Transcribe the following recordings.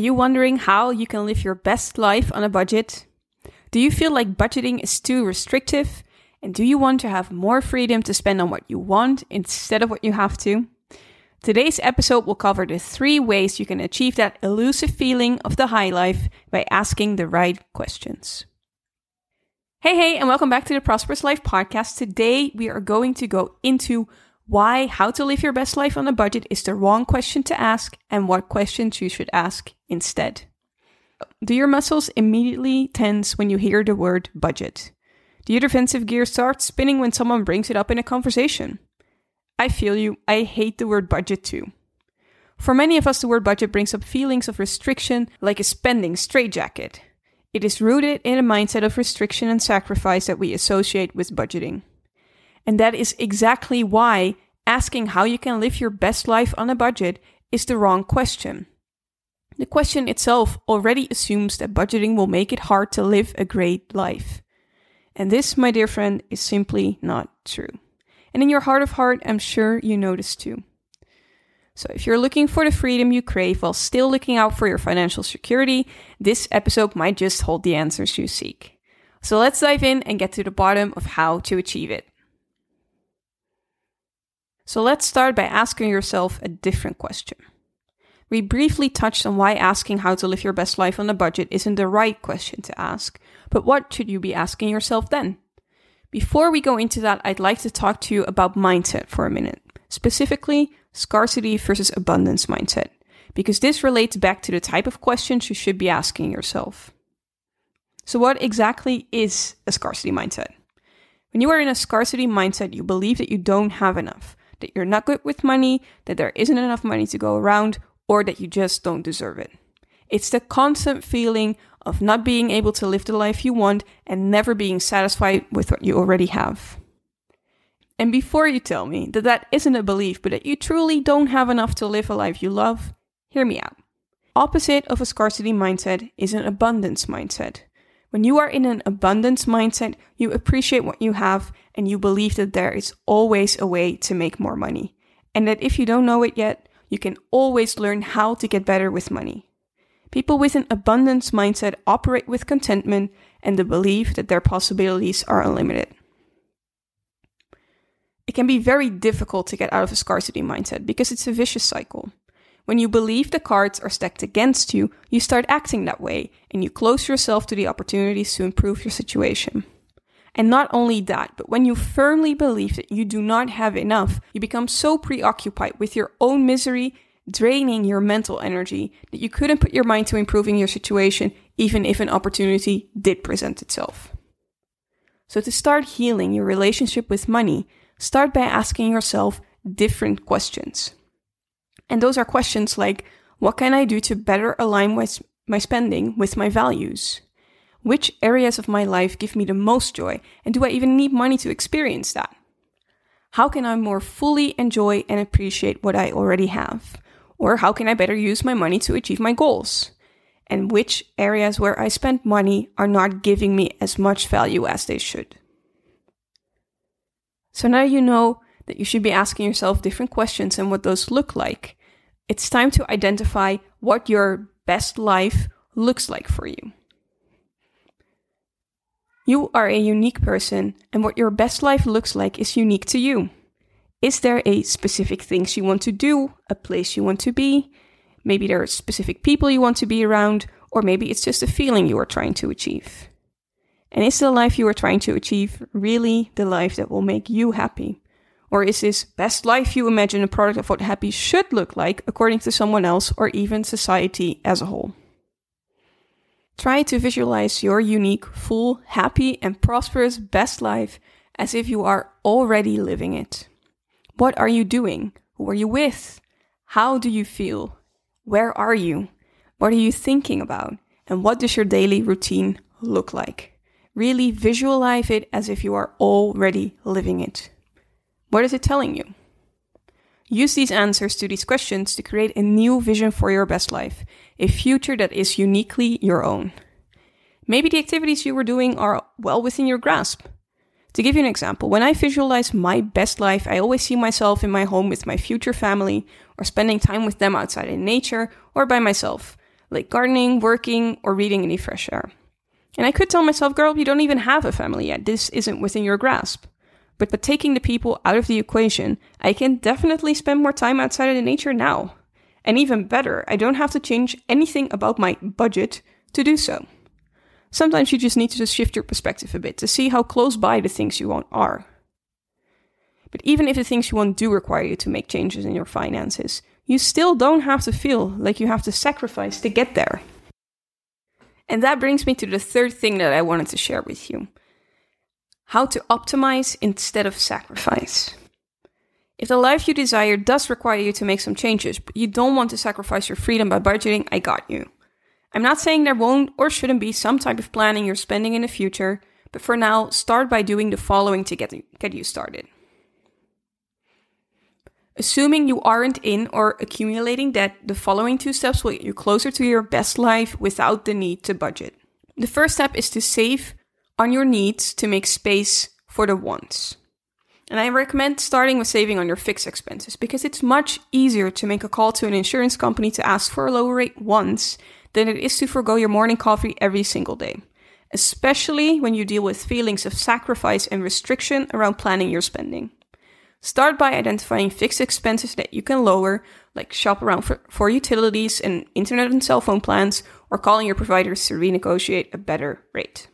you wondering how you can live your best life on a budget? Do you feel like budgeting is too restrictive? And do you want to have more freedom to spend on what you want instead of what you have to? Today's episode will cover the three ways you can achieve that elusive feeling of the high life by asking the right questions. Hey, hey, and welcome back to the Prosperous Life podcast. Today we are going to go into why how to live your best life on a budget is the wrong question to ask and what questions you should ask instead. Do your muscles immediately tense when you hear the word budget? Do your defensive gears start spinning when someone brings it up in a conversation? I feel you, I hate the word budget too. For many of us, the word budget brings up feelings of restriction like a spending straitjacket. It is rooted in a mindset of restriction and sacrifice that we associate with budgeting. And that is exactly why asking how you can live your best life on a budget is the wrong question. The question itself already assumes that budgeting will make it hard to live a great life. And this, my dear friend, is simply not true. And in your heart of heart, I'm sure you know this too. So, if you're looking for the freedom you crave while still looking out for your financial security, this episode might just hold the answers you seek. So, let's dive in and get to the bottom of how to achieve it. So let's start by asking yourself a different question. We briefly touched on why asking how to live your best life on a budget isn't the right question to ask, but what should you be asking yourself then? Before we go into that, I'd like to talk to you about mindset for a minute, specifically scarcity versus abundance mindset, because this relates back to the type of questions you should be asking yourself. So, what exactly is a scarcity mindset? When you are in a scarcity mindset, you believe that you don't have enough, that you're not good with money, that there isn't enough money to go around, or that you just don't deserve it. It's the constant feeling of not being able to live the life you want and never being satisfied with what you already have. And before you tell me that that isn't a belief, but that you truly don't have enough to live a life you love, hear me out. Opposite of a scarcity mindset is an abundance mindset. When you are in an abundance mindset, you appreciate what you have and you believe that there is always a way to make more money. And that if you don't know it yet, you can always learn how to get better with money. People with an abundance mindset operate with contentment and the belief that their possibilities are unlimited. It can be very difficult to get out of a scarcity mindset because it's a vicious cycle. When you believe the cards are stacked against you, you start acting that way and you close yourself to the opportunities to improve your situation. And not only that, but when you firmly believe that you do not have enough, you become so preoccupied with your own misery, draining your mental energy, that you couldn't put your mind to improving your situation even if an opportunity did present itself. So, to start healing your relationship with money, start by asking yourself different questions. And those are questions like what can I do to better align my, my spending with my values? Which areas of my life give me the most joy? And do I even need money to experience that? How can I more fully enjoy and appreciate what I already have? Or how can I better use my money to achieve my goals? And which areas where I spend money are not giving me as much value as they should? So now you know that you should be asking yourself different questions and what those look like. It's time to identify what your best life looks like for you. You are a unique person, and what your best life looks like is unique to you. Is there a specific things you want to do, a place you want to be? Maybe there are specific people you want to be around, or maybe it's just a feeling you are trying to achieve. And is the life you are trying to achieve really the life that will make you happy? Or is this best life you imagine a product of what happy should look like according to someone else or even society as a whole? Try to visualize your unique, full, happy, and prosperous best life as if you are already living it. What are you doing? Who are you with? How do you feel? Where are you? What are you thinking about? And what does your daily routine look like? Really visualize it as if you are already living it. What is it telling you? Use these answers to these questions to create a new vision for your best life, a future that is uniquely your own. Maybe the activities you were doing are well within your grasp. To give you an example, when I visualize my best life, I always see myself in my home with my future family or spending time with them outside in nature or by myself, like gardening, working, or reading in the fresh air. And I could tell myself, girl, you don't even have a family yet. This isn't within your grasp. But by taking the people out of the equation, I can definitely spend more time outside of the nature now. And even better, I don't have to change anything about my budget to do so. Sometimes you just need to just shift your perspective a bit to see how close by the things you want are. But even if the things you want do require you to make changes in your finances, you still don't have to feel like you have to sacrifice to get there. And that brings me to the third thing that I wanted to share with you how to optimize instead of sacrifice. If the life you desire does require you to make some changes, but you don't want to sacrifice your freedom by budgeting, I got you. I'm not saying there won't or shouldn't be some type of planning you're spending in the future, but for now, start by doing the following to get, get you started. Assuming you aren't in or accumulating debt, the following two steps will get you closer to your best life without the need to budget. The first step is to save on your needs to make space for the wants. And I recommend starting with saving on your fixed expenses because it's much easier to make a call to an insurance company to ask for a lower rate once than it is to forego your morning coffee every single day, especially when you deal with feelings of sacrifice and restriction around planning your spending. Start by identifying fixed expenses that you can lower, like shop around for, for, utilities and internet and cell phone plans, or calling your providers to renegotiate a better rate.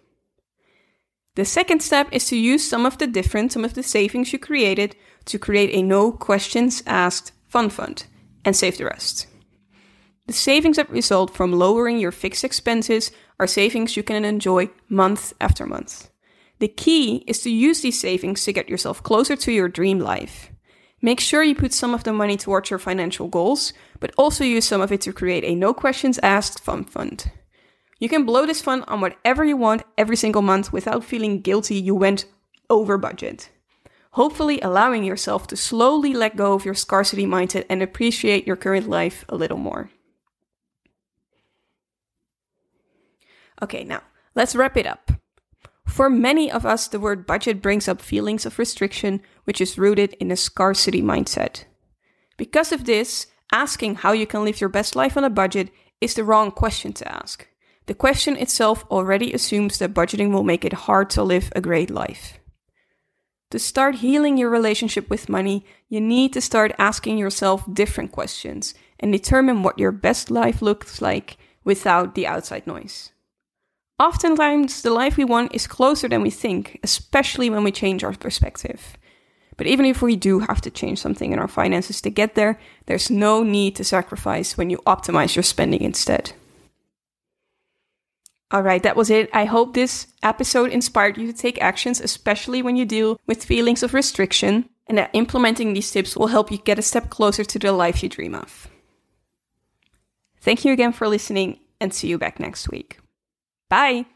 The second step is to use some of the different, some of the savings you created to create a no questions asked fun fund and save the rest. The savings that result from lowering your fixed expenses are savings you can enjoy month after month. The key is to use these savings to get yourself closer to your dream life. Make sure you put some of the money towards your financial goals, but also use some of it to create a no questions asked fun fund. You can blow this fund on whatever you want every single month without feeling guilty you went over budget. Hopefully, allowing yourself to slowly let go of your scarcity mindset and appreciate your current life a little more. Okay, now let's wrap it up. For many of us, the word budget brings up feelings of restriction, which is rooted in a scarcity mindset. Because of this, asking how you can live your best life on a budget is the wrong question to ask. The question itself already assumes that budgeting will make it hard to live a great life. To start healing your relationship with money, you need to start asking yourself different questions and determine what your best life looks like without the outside noise. Oftentimes, the life we want is closer than we think, especially when we change our perspective. But even if we do have to change something in our finances to get there, there's no need to sacrifice when you optimize your spending instead. All right, that was it. I hope this episode inspired you to take actions, especially when you deal with feelings of restriction, and that implementing these tips will help you get a step closer to the life you dream of. Thank you again for listening, and see you back next week. Bye.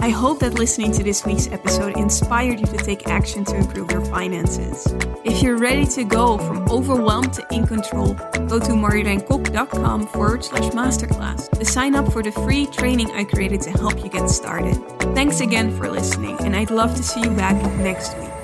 I hope that listening to this week's episode inspired you to take action to improve your finances. If you're ready to go from overwhelmed to in control, go to marjoleinkok.com forward slash masterclass to sign up for the free training I created to help you get started. Thanks again for listening, and I'd love to see you back next week.